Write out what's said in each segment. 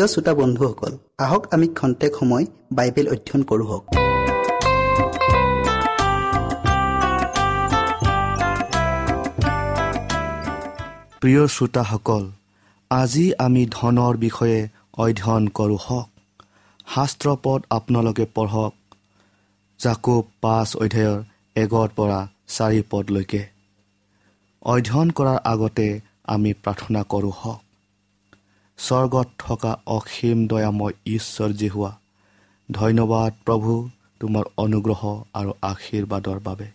প্ৰিয় শ্ৰোতা বন্ধুসকল আহক আমি খন্তেক সময় বাইবেল অধ্যয়ন কৰোঁ প্ৰিয় শ্ৰোতাসকল আজি আমি ধনৰ বিষয়ে অধ্যয়ন কৰোঁ হওক। শাস্ত্ৰ পদ আপোনালোকে পঢ়ক জাকুব পাঁচ অধ্যায়ৰ এগৰ পৰা চাৰি পদলৈকে। অধ্যয়ন কৰাৰ আগতে আমি প্ৰাৰ্থনা কৰোঁ হওক। স্বৰ্গত থকা অসীম দয়াময় ঈশ্বৰ যি হোৱা ধন্যবাদ প্ৰভু তোমাৰ অনুগ্ৰহ আৰু আশীৰ্বাদৰ বাবে।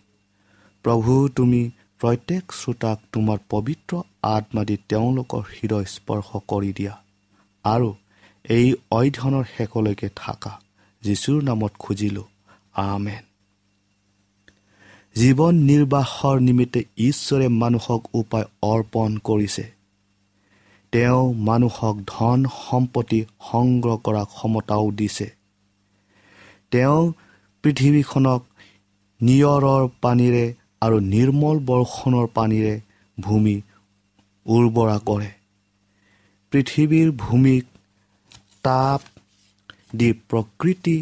প্ৰভু তুমি প্ৰত্যেক শ্ৰোতাক তোমাৰ পবিত্ৰ আত্মা দি তেওঁলোকৰ হৃদয় স্পৰ্শ কৰি দিয়া আৰু এই অধ্যয়নৰ শেষলৈকে থাকা। যীশুৰ নামত খুজিলোঁ আমেন। জীৱন নিৰ্বাহৰ নিমিত্তে ঈশ্বৰে মানুহক উপায় অৰ্পণ কৰিছে। তেওঁ মানুহক ধন সম্পত্তি সংগ্ৰহ কৰা ক্ষমতাও দিছে। তেওঁ পৃথিৱীখনক নিয়ৰৰ পানীৰে আৰু নিৰ্মল বৰ্ষণৰ পানীৰে ভূমি উৰ্বৰা কৰে। পৃথিৱীৰ ভূমিক তাপ দি প্ৰকৃতি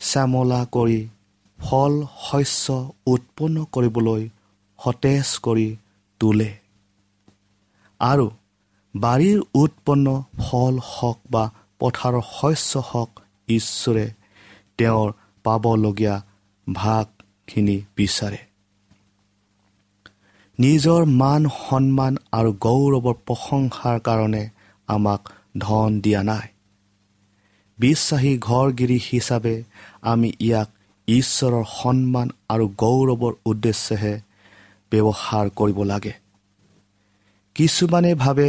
শ্যামলা কৰি ফল শস্য উৎপন্ন কৰিবলৈ সতেজ কৰি তোলে। আৰু বাৰীৰ উৎপন্ন ফল হওক বা পথাৰৰ শস্য হওক ঈশ্বৰে তেওঁৰ পাবলগীয়া ভাগখিনি বিচাৰে। নিজৰ মান সন্মান আৰু গৌৰৱৰ প্ৰশংসাৰ কাৰণে আমাক ধন দিয়া নাই। বিশ্বাসী ঘৰগিৰি হিচাপে আমি ইয়াক ঈশ্বৰৰ সন্মান আৰু গৌৰৱৰ উদ্দেশ্যেহে ব্যৱহাৰ কৰিব লাগে। কিছুমানে ভাবে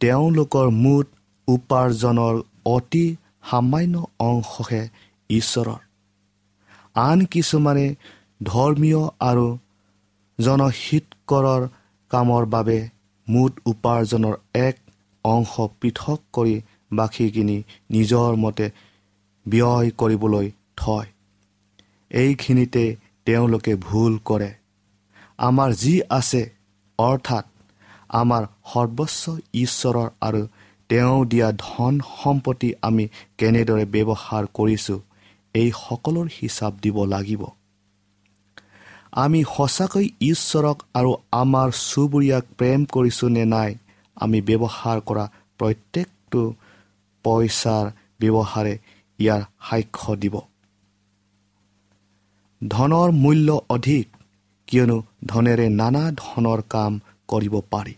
তেওঁলোকৰ মুঠ উপাৰ্জনৰ অতি সামান্য অংশহে ঈশ্বৰৰ। আন কিছুমানে ধৰ্মীয় আৰু জনহিতকৰৰ কামৰ বাবে মুঠ উপাৰ্জনৰ এক অংশ পৃথক কৰি বাকীখিনি নিজৰ মতে ব্যয় কৰিবলৈ থয়। এইখিনিতে তেওঁলোকে ভুল কৰে। আমাৰ যি আছে অৰ্থাৎ আমাৰ সৰ্বস্ব ঈশ্বৰৰ আৰু তেওঁ দিয়া ধন সম্পত্তি আমি কেনেদৰে ব্যৱহাৰ কৰিছোঁ এই সকলোৰ হিচাপ দিব লাগিব। আমি সঁচাকৈ ঈশ্বৰক আৰু আমাৰ চুবুৰীয়াক প্ৰেম কৰিছোঁ নে নাই আমি ব্যৱহাৰ কৰা প্ৰত্যেকটো পইচাৰ ব্যৱহাৰে ইয়াৰ সাক্ষ্য দিব। ধনৰ মূল্য অধিক কিয়নো ধনেৰে নানা ধৰণৰ কাম কৰিব পাৰি।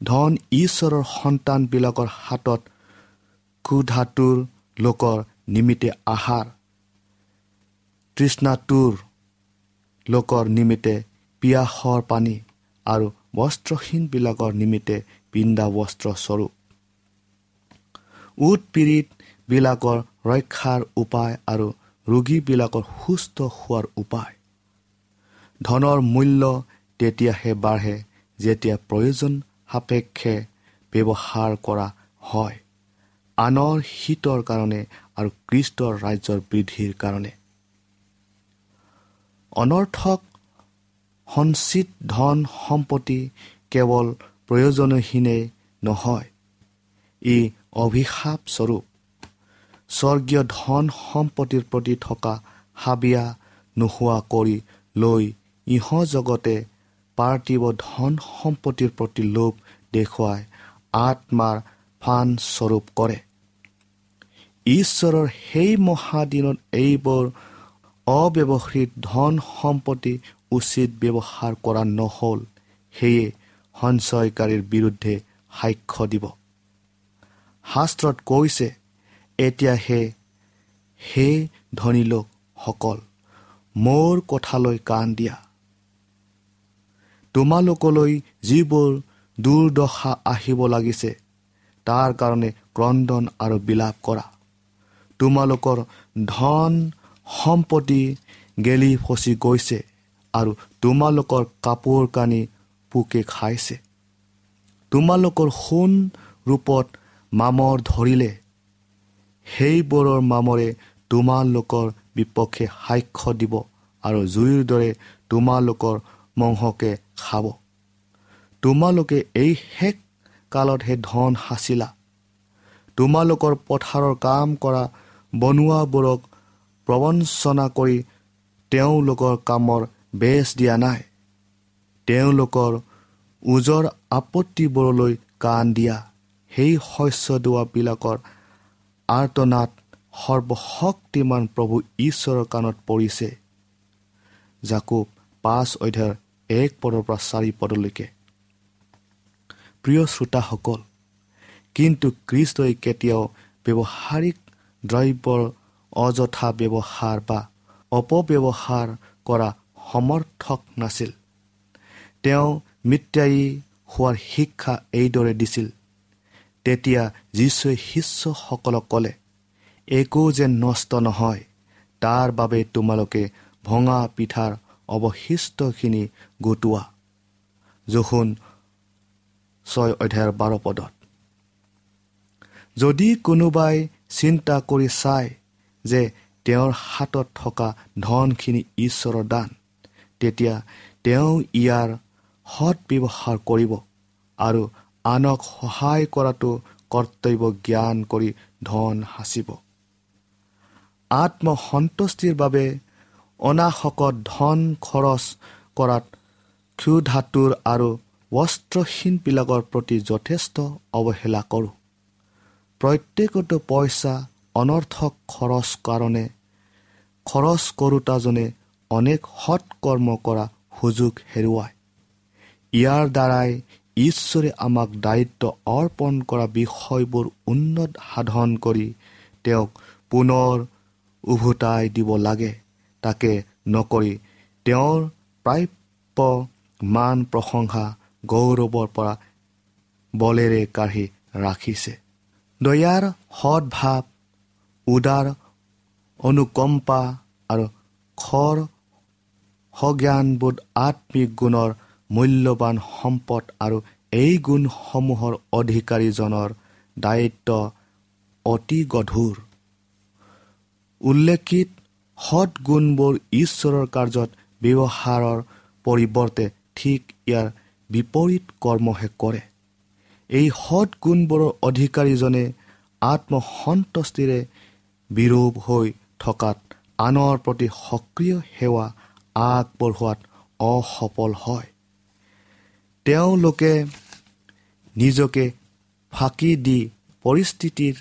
ধন ঈশ্বৰৰ সন্তানবিলাকৰ হাতত ক্ষুধাটোৰ লোকৰ নিমিত্তে আহাৰ তৃষ্ণাটোৰ লোকৰ নিমিত্তে পিয়াসৰ পানী আৰু বস্ত্ৰহীনবিলাকৰ নিমিত্তে পিন্ধা বস্ত্ৰস্বৰূপ উৎপীড়িতবিলাকৰ ৰক্ষাৰ উপায় আৰু ৰোগীবিলাকৰ সুস্থ হোৱাৰ উপায়। ধনৰ মূল্য তেতিয়াহে বাঢ়ে। যেতিয়া প্ৰয়োজন সাপেক্ষে ব্যৱহাৰ কৰা হয় আনৰ হিতৰ কাৰণে আৰু কৃষ্টৰ ৰাজ্যৰ বৃদ্ধিৰ কাৰণে। অনৰ্থক সঞ্চিত ধন সম্পত্তি কেৱল প্ৰয়োজনহীনেই নহয় ই অভিশাপস্বৰূপ স্বৰ্গীয় ধন সম্পত্তিৰ প্ৰতি থকা হাবিয়া নোহোৱা কৰি লৈ ইহ জগতে পাৰ্থিৱ ধন সম্পত্তিৰ প্ৰতি লোভ দেখুৱাই আত্মাৰ ফানস্বৰূপ কৰে। ঈশ্বৰৰ সেই মহাদিনত এইবোৰ অব্যৱহৃত ধন সম্পত্তি উচিত ব্যৱহাৰ কৰা নহ'ল। সেয়ে সঞ্চয়কাৰীৰ বিৰুদ্ধে সাক্ষ্য দিব। শাস্ত্ৰত কৈছে এতিয়াহে সেই ধনী লোকসকল মোৰ কথালৈ কাণ দিয়া। তোমালোকলৈ যিবোৰ দুৰ্দশা আহিব লাগিছে তাৰ কাৰণে ক্ৰদন আৰু বিলাপ কৰা। তোমালোকৰ ধন সম্পত্তি গেলি ফচি গৈছে আৰু তোমালোকৰ কাপোৰ কানি পোকে খাইছে। তোমালোকৰ সোণ ৰূপত মামৰ ধৰিলে সেইবোৰৰ মামৰে তোমালোকৰ বিপক্ষে সাক্ষ্য দিব আৰু জুইৰ দৰে তোমালোকৰ মংহকে খাব। তোমালোকে এই শেষ কালতহে ধন সাঁচিলা তোমালোকৰ পথাৰৰ কাম কৰা বনোৱাবোৰক প্ৰবঞ্চনা কৰি তেওঁলোকৰ কামৰ বেচ দিয়া নাই। তেওঁলোকৰ ওজৰ আপত্তিবোৰলৈ কাণ দিয়া। সেই শস্য দোৱাবিলাকৰ আৰ্তনাত সৰ্বশক্তিমান প্ৰভু ঈশ্বৰৰ কাণত পৰিছে। জাকুব পাঁচ অধ্যায়ৰ এক পদৰ পৰা চাৰি পদলৈকে। প্ৰিয় শ্ৰোতাসকল কিন্তু কৃষ্টই কেতিয়াও ব্যৱহাৰিক দ্ৰব্যৰ অযথা ব্যৱহাৰ বা অপব্যৱহাৰ কৰা সমৰ্থক নাছিল। তেওঁ মিত্ৰায়ী হোৱাৰ শিক্ষা এইদৰে দিছিল। তেতিয়া যীশুৱে শিষ্যসকলক ক'লে একো যেন নষ্ট নহয় তাৰ বাবে তোমালোকে ভঙা পিঠাৰ অৱশিষ্টখিনি গোটোৱা। জোখোন ছয় অধ্যায়ৰ বাৰ পদত। যদি কোনোবাই চিন্তা কৰি চায় যে তেওঁৰ হাতত থকা ধনখিনি ঈশ্বৰৰ দান তেতিয়া তেওঁ ইয়াৰ সৎ ব্যৱহাৰ কৰিব আৰু আনক সহায় কৰাটো কৰ্তব্য জ্ঞান কৰি ধন সাঁচিব। আত্মসন্তুষ্টিৰ বাবে অনাশকত ধন খৰচ কৰাত ক্ষুধাতুৰ আৰু বস্ত্ৰহীনবিলাকৰ প্ৰতি যথেষ্ট অৱহেলা কৰোঁ। প্ৰত্যেকটো পইচা অনৰ্থক খৰচ কাৰণে খৰচ কৰোতাজনে অনেক সৎকৰ্ম কৰা সুযোগ হেৰুৱায়। ইয়াৰ দ্বাৰাই ঈশ্বৰে আমাক দায়িত্ব অৰ্পণ কৰা বিষয়বোৰ উন্নত সাধন কৰি তেওঁক পুনৰ উভতাই দিব লাগে। তাকে নকৰি তেওঁৰ প্ৰাপ্য মান প্ৰশংসা গৌৰৱৰ পৰা বলেৰে কাঢ়ি ৰাখিছে। দয়াৰ সৎভাৱ উদাৰ অনুকম্পা আৰু খৰ সজ্ঞানবোধ আত্মিক গুণৰ মূল্যৱান সম্পদ আৰু এই গুণসমূহৰ অধিকাৰীজনৰ দায়িত্ব অতি গধুৰ। উল্লেখিত সৎ গুণবোৰ ঈশ্বৰৰ কাৰ্যত ব্যৱহাৰৰ পৰিৱৰ্তে ঠিক ইয়াৰ বিপৰীত কৰ্মহে কৰে। এই সৎ গুণবোৰৰ অধিকাৰীজনে আত্মসন্তুষ্টিৰে বিৰূপ হৈ থকাত আনৰ প্ৰতি সক্ৰিয় সেৱা আগবঢ়োৱাত অসফল হয়। তেওঁলোকে নিজকে ফাঁকি দি পৰিস্থিতিৰ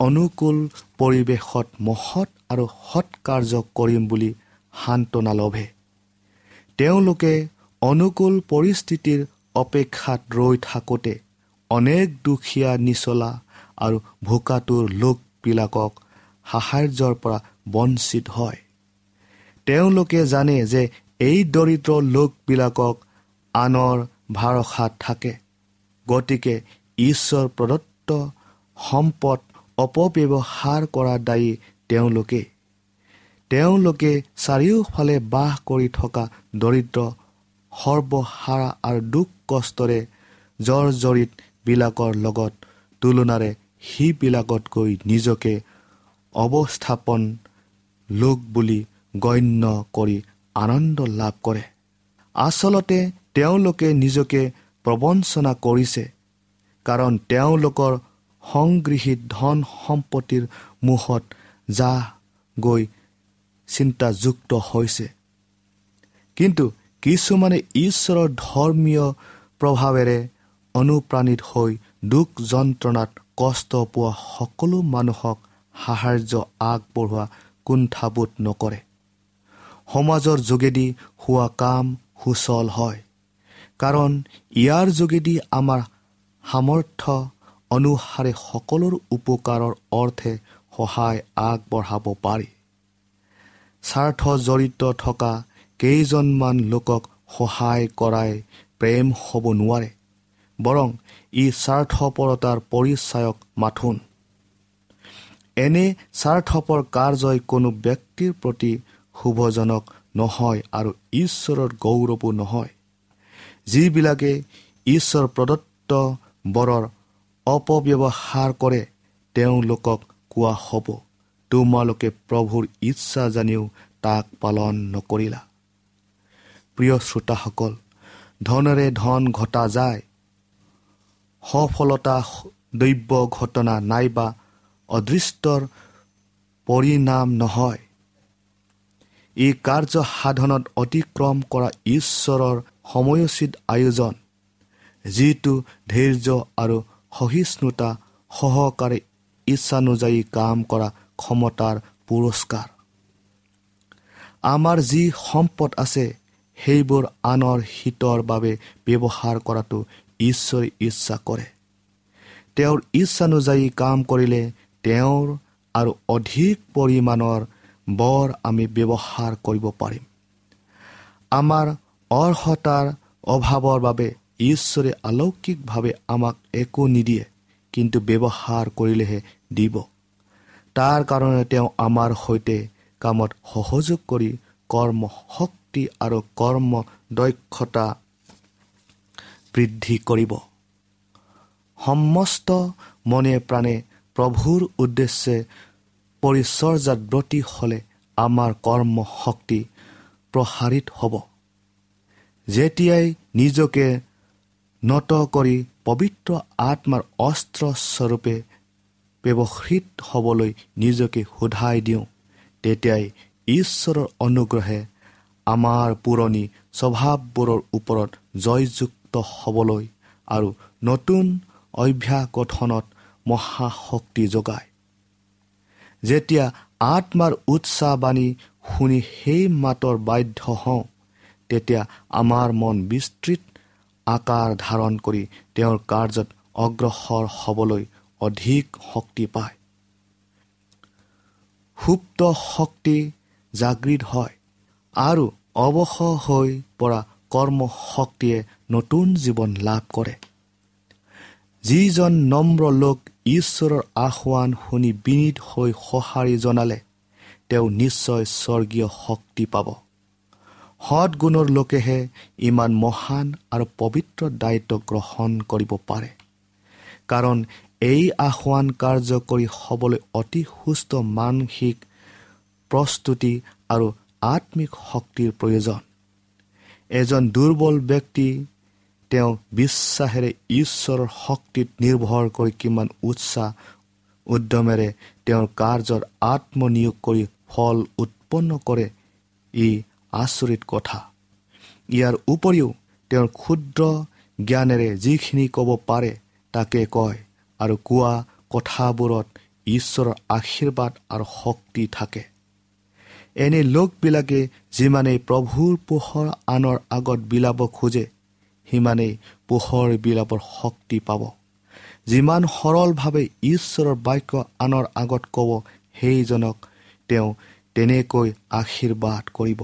অনুকূল পৰিৱেশত মহৎ আৰু সৎকাৰ্য কৰিম বুলি সান্তনা লভে। তেওঁলোকে অনুকূল পৰিস্থিতিৰ অপেক্ষাত ৰৈ থাকোঁতে অনেক দুখীয়া নিচলা আৰু ভোকাটোৰ লোকবিলাকক সাহাৰ্যৰ পৰা বঞ্চিত হয়। তেওঁলোকে জানে যে এই দৰিদ্ৰ লোকবিলাকক আনৰ ভাৰসাত থাকে। গতিকে ঈশ্বৰ প্ৰদত্ত সম্পদ অপব্যৱহাৰ কৰা দায়ী তেওঁলোকে। তেওঁলোকে চাৰিওফালে বাস কৰি থকা দৰিদ্ৰ সৰ্বহাৰা আৰু দুখ কষ্টৰে জৰ্জৰিতবিলাকৰ লগত তুলনাৰে সিবিলাকতকৈ নিজকে অৱস্থাপন লোক বুলি গণ্য কৰি আনন্দ লাভ কৰে। আচলতে তেওঁলোকে নিজকে প্ৰবঞ্চনা কৰিছে কাৰণ তেওঁলোকৰ সংগৃহীত ধন সম্পত্তিৰ মুখত যা গৈ চিন্তাযুক্ত হৈছে। কিন্তু কিছুমানে ঈশ্বৰৰ ধৰ্মীয় প্ৰভাৱেৰে অনুপ্ৰাণিত হৈ দুখ যন্ত্ৰণাত কষ্ট পোৱা সকলো মানুহক সাহাৰ্য আগবঢ়োৱা কুণ্ঠাবোধ নকৰে। সমাজৰ যোগেদি হোৱা কাম সুচল হয়। কাৰণ ইয়াৰ যোগেদি আমাৰ সামৰ্থ্য অনুসাৰে সকলোৰ উপকাৰৰ অৰ্থে সহায় আগবঢ়াব পাৰি। স্বাৰ্থ জড়িত থকা কেইজনমান লোকক সহায় কৰাই প্ৰেম হ'ব নোৱাৰে বৰং ই স্বাৰ্থপৰতাৰ পৰিচায়ক মাথোন। এনে স্বাৰ্থপৰ কাৰ্যই কোনো ব্যক্তিৰ প্ৰতি শুভজনক নহয় আৰু ঈশ্বৰৰ গৌৰৱো নহয়। যিবিলাকে ঈশ্বৰ প্ৰদত্ত বৰৰ অপব্যৱহাৰ কৰে তেওঁলোকক কোৱা হ'ব তোমালোকে প্ৰভুৰ ইচ্ছা জানিও তাক পালন নকৰিলা। প্ৰিয় শ্ৰোতাসকল ধনেৰে ধন ঘটা যায় সফলতা দৈব্য ঘটনা নাইবা অদৃষ্টৰ পৰিণাম নহয়। এই কাৰ্য সাধনত অতিক্ৰম কৰা ঈশ্বৰৰ সময়োচিত আয়োজন যিটো ধৈৰ্য আৰু সহিষ্ণুতা সহকাৰে ইচ্ছানুযায়ী কাম কৰা ক্ষমতাৰ পুৰস্কাৰ। আমাৰ যি সম্পদ আছে সেইবোৰ আনৰ হিতৰ বাবে ব্যৱহাৰ কৰাটো ঈশ্বৰে ইচ্ছা কৰে। তেওঁৰ ইচ্ছানুযায়ী কাম কৰিলে তেওঁৰ আৰু অধিক পৰিমাণৰ বৰ আমি ব্যৱহাৰ কৰিব পাৰিম। আমাৰ অৰ্হতাৰ অভাৱৰ বাবে ঈশ্বৰে আলৌকিকভাৱে আমাক একো নিদিয়ে কিন্তু ব্যৱহাৰ কৰিলেহে দিব। তাৰ কাৰণে তেওঁ আমাৰ সৈতে কামত সহযোগ কৰি কৰ্ম শক্তি আৰু কৰ্ম দক্ষতা বৃদ্ধি কৰিব। সমস্ত মনে প্ৰাণে প্ৰভুৰ উদ্দেশ্যে পৰিচৰ্যাত ব্ৰতী হ'লে আমাৰ কৰ্ম শক্তি প্ৰসাৰিত হ'ব। যেতিয়াই নিজকে নত কৰি পবিত্ৰ আত্মাৰ অস্ত্ৰস্বৰূপে ব্যৱহৃত হ'বলৈ নিজকে সোধাই দিওঁ। তেতিয়াই ঈশ্বৰৰ অনুগ্ৰহে আমাৰ পুৰণি স্বভাৱবোৰৰ ওপৰত জয়যুক্ত হ'বলৈ আৰু নতুন অভ্যাস গঠনত মহাশক্তি যোগায়। যেতিয়া আত্মাৰ উৎসাহবাণী শুনি সেই মাতৰ বাধ্য হওঁ তেতিয়া আমাৰ মন বিস্তৃত আকাৰ ধাৰণ কৰি তেওঁৰ কাৰ্যত অগ্ৰসৰ হ'বলৈ অধিক শক্তি পায়। সুপ্ত শক্তি জাগৃত হয় আৰু অৱসৰ হৈ পৰা কৰ্ম শক্তিয়ে নতুন জীৱন লাভ কৰে। যিজন নম্ৰ লোক ঈশ্বৰৰ আহ্বান শুনি বিনীত হৈ সঁহাৰি জনালে তেওঁ নিশ্চয় স্বৰ্গীয় শক্তি পাব। সৎগুণৰ লোকেহে ইমান মহান আৰু পবিত্ৰ দায়িত্ব গ্ৰহণ কৰিব পাৰে। কাৰণ এই আহ্বান কাৰ্যকৰী হ'বলৈ অতি সুস্থ মানসিক প্ৰস্তুতি আৰু আত্মিক শক্তিৰ প্ৰয়োজন। এজন দুৰ্বল ব্যক্তি তেওঁ বিশ্বাসেৰে ঈশ্বৰৰ শক্তিত নিৰ্ভৰ কৰি কিমান উৎসাহ উদ্যমেৰে তেওঁৰ কাৰ্যত আত্মনিয়োগ কৰি ফল উৎপন্ন কৰে ই আচৰিত কথা। ইয়াৰ উপৰিও তেওঁৰ ক্ষুদ্ৰ জ্ঞানেৰে যিখিনি ক'ব পাৰে তাকে কয় আৰু কোৱা কথাবোৰত ঈশ্বৰৰ আশীৰ্বাদ আৰু শক্তি থাকে। এনে লোকবিলাকে যিমানেই প্ৰভুৰ পোহৰ আনৰ আগত বিলাব খোজে সিমানেই পোহৰ বিলাবৰ শক্তি পাব। যিমান সৰলভাৱে ঈশ্বৰৰ বাক্য আনৰ আগত ক'ব সেইজনক তেওঁ তেনেকৈ আশীৰ্বাদ কৰিব।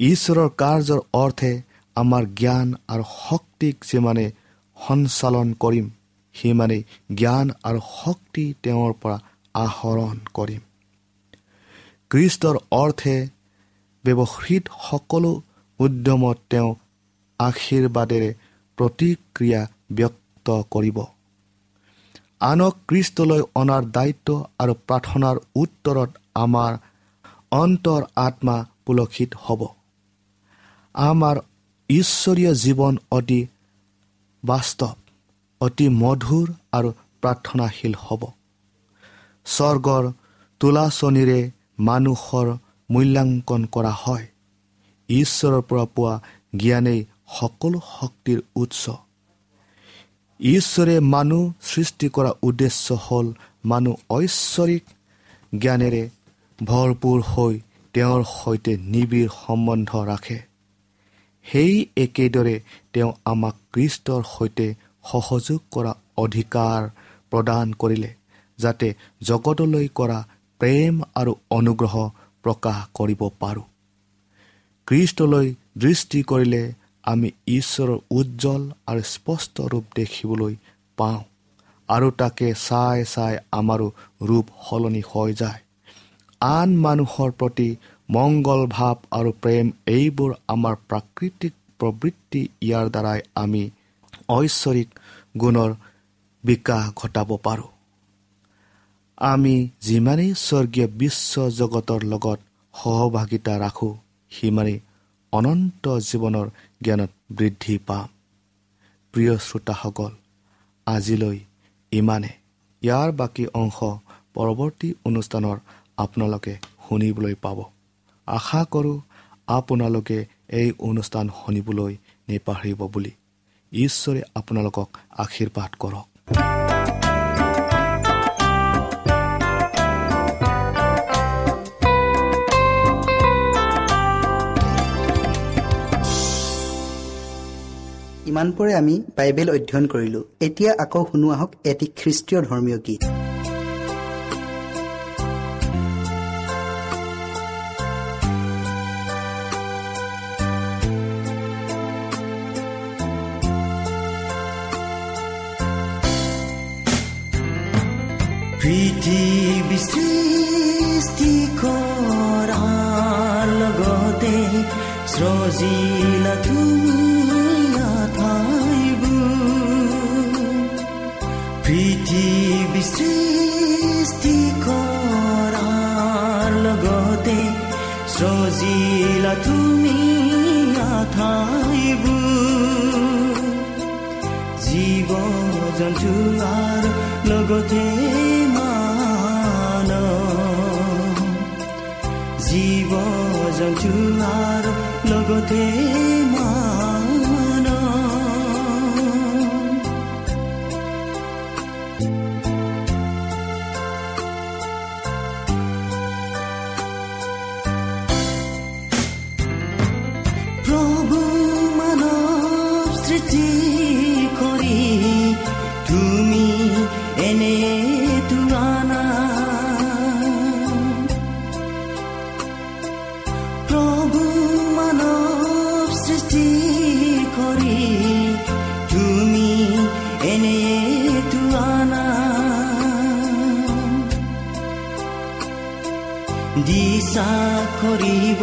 ঈশ্বৰৰ কাৰ্যৰ অৰ্থে আমাৰ জ্ঞান আৰু শক্তিক যিমানে সঞ্চালন কৰিম সিমানেই জ্ঞান আৰু শক্তি তেওঁৰ পৰা আহৰণ কৰিম। কৃষ্টৰ অৰ্থে ব্যৱহৃত সকলো উদ্যমত তেওঁ আশীৰ্বাদেৰে প্ৰতিক্ৰিয়া ব্যক্ত কৰিব। আনক কৃষ্টলৈ অনাৰ দায়িত্ব আৰু প্ৰাৰ্থনাৰ উত্তৰত আমাৰ অন্তৰ আত্মা পুলসিত হ'ব। আমাৰ ঈশ্বৰীয় জীৱন অতি বাস্তৱ অতি মধুৰ আৰু প্ৰাৰ্থনাশীল হ'ব। স্বৰ্গৰ তোলাচনীৰে মানুহৰ মূল্যাংকন কৰা হয়। ঈশ্বৰৰ পৰা পোৱা জ্ঞানেই সকলো শক্তিৰ উৎস। ঈশ্বৰে মানুহ সৃষ্টি কৰা উদ্দেশ্য হ'ল মানুহ ঐশ্বৰিক জ্ঞানেৰে ভৰপূৰ হৈ তেওঁৰ সৈতে নিবিড় সম্বন্ধ ৰাখে। সেই একেদৰে তেওঁ আমাক কৃষ্টৰ সৈতে সহযোগ কৰা অধিকাৰ প্ৰদান কৰিলে যাতে জগতলৈ কৰা প্ৰেম আৰু অনুগ্ৰহ প্ৰকাশ কৰিব পাৰোঁ। কৃষ্টলৈ দৃষ্টি কৰিলে আমি ঈশ্বৰৰ উজ্জ্বল আৰু স্পষ্ট ৰূপ দেখিবলৈ পাওঁ আৰু তাকে চাই চাই আমাৰো ৰূপ সলনি হৈ যায়। আন মানুহৰ প্ৰতি মংগল ভাৱ আৰু প্ৰেম এইবোৰ আমাৰ প্ৰাকৃতিক প্ৰবৃত্তি। ইয়াৰ দ্বাৰাই আমি ঐশ্বৰিক গুণৰ বিকাশ ঘটাব পাৰোঁ। আমি যিমানেই স্বৰ্গীয় বিশ্ব জগতৰ লগত সহভাগিতা ৰাখোঁ সিমানেই অনন্ত জীৱনৰ জ্ঞানত বৃদ্ধি পাম। প্ৰিয় শ্ৰোতাসকল আজিলৈ ইমানে। ইয়াৰ বাকী অংশ পৰৱৰ্তী অনুষ্ঠানৰ আপোনালোকে শুনিবলৈ পাব। আশা কৰোঁ আপোনালোকে এই অনুষ্ঠান শুনিবলৈ নেপাহৰিব বুলি। ঈশ্বৰে আপোনালোকক আশীৰ্বাদ কৰক। ইমানপৰে আমি বাইবেল অধ্যয়ন কৰিলো। এতিয়া আকৌ শুনো আহক এটি খ্ৰীষ্টীয় ধৰ্মীয় গীত। সজিলা তুমি জীৱ জন্তু আৰু লগতে মান জীৱ জন্তু আৰু লগতে মান দিশা কৰিব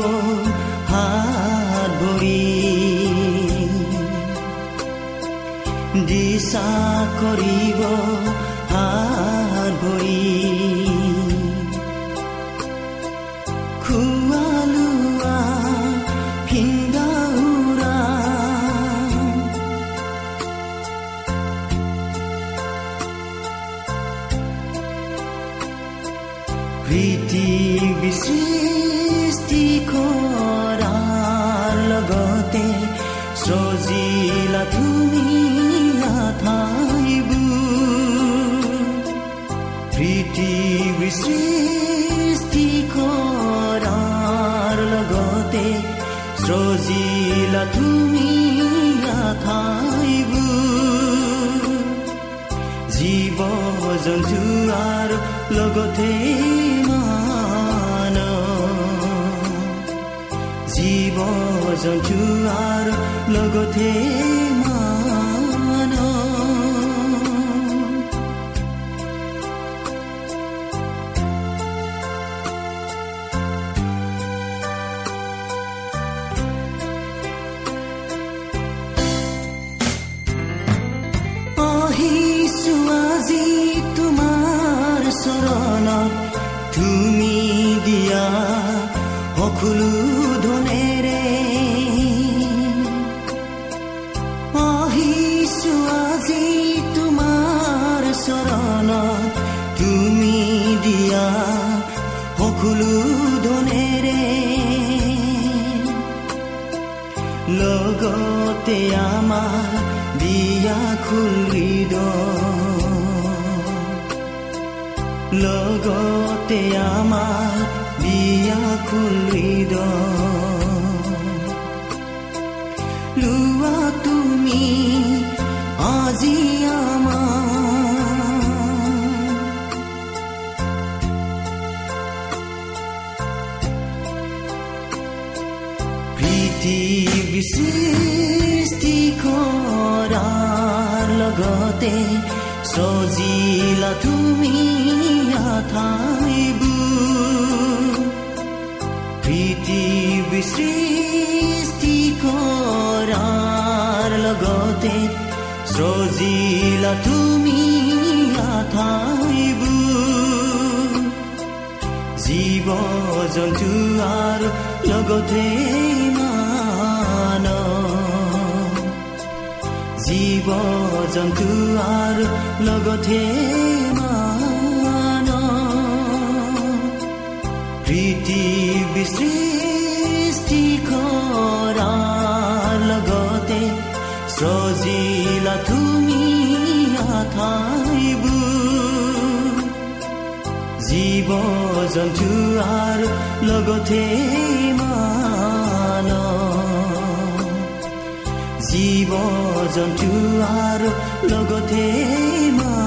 হাত ভৰি দিশা কৰিব সজিলা তুমি ঠাইবোৰ জীৱ জন্তু আৰু লগতে মান জীৱ জন্তু আৰু লগতে তুমি দিয়া সকলো ধনেৰে লগতে আমাৰ দিয়া খুলিদ লগতে আমাৰ লগতে সজিলা তুমি ঠাইবোৰ সৃষ্টি কৰাৰ লগতে সজিলা তুমি জীৱ জন্তু আৰু লগতে মান জীৱ জন্তু আৰু লগতে মান পৃথিৱী সজিলা তুমি আঠাইবোৰ জীৱ জন্তু আৰু লগতে মান জীৱ জন্তু আৰু লগতে মান